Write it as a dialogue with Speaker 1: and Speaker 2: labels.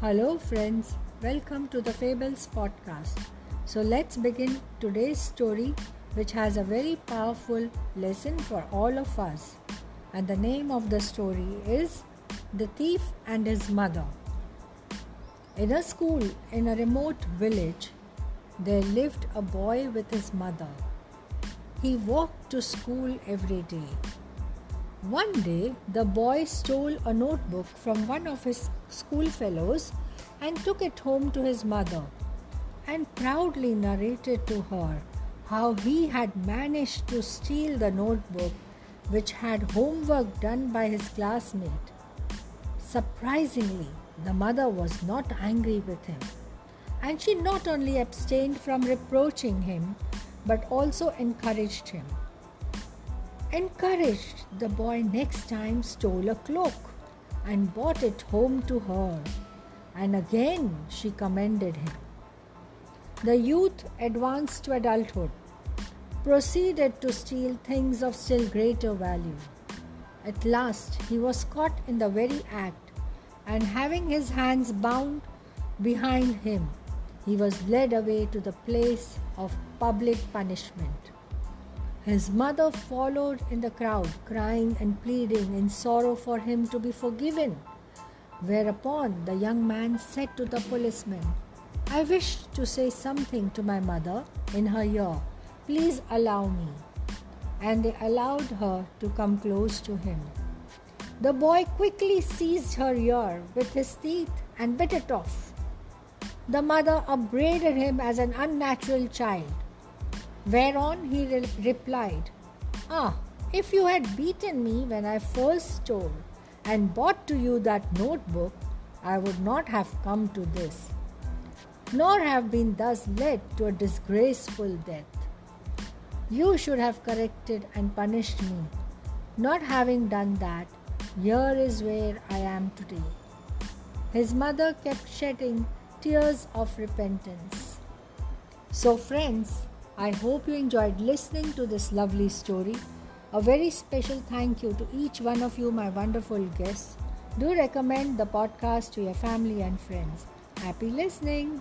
Speaker 1: Hello, friends. Welcome to the Fables podcast. So, let's begin today's story, which has a very powerful lesson for all of us. And the name of the story is The Thief and His Mother. In a school in a remote village, there lived a boy with his mother. He walked to school every day. One day, the boy stole a notebook from one of his schoolfellows and took it home to his mother and proudly narrated to her how he had managed to steal the notebook which had homework done by his classmate. Surprisingly, the mother was not angry with him, and she not only abstained from reproaching him but also encouraged him. Encouraged, the boy next time stole a cloak and brought it home to her, and again she commended him. The youth advanced to adulthood, proceeded to steal things of still greater value. At last, he was caught in the very act, and having his hands bound behind him, he was led away to the place of public punishment. His mother followed in the crowd, crying and pleading in sorrow for him to be forgiven. Whereupon the young man said to the policeman, I wish to say something to my mother in her ear. Please allow me. And they allowed her to come close to him. The boy quickly seized her ear with his teeth and bit it off. The mother upbraided him as an unnatural child Whereon he re- replied, Ah, if you had beaten me when I first stole and brought to you that notebook, I would not have come to this, nor have been thus led to a disgraceful death. You should have corrected and punished me. Not having done that, here is where I am today. His mother kept shedding tears of repentance. So, friends, I hope you enjoyed listening to this lovely story. A very special thank you to each one of you, my wonderful guests. Do recommend the podcast to your family and friends. Happy listening!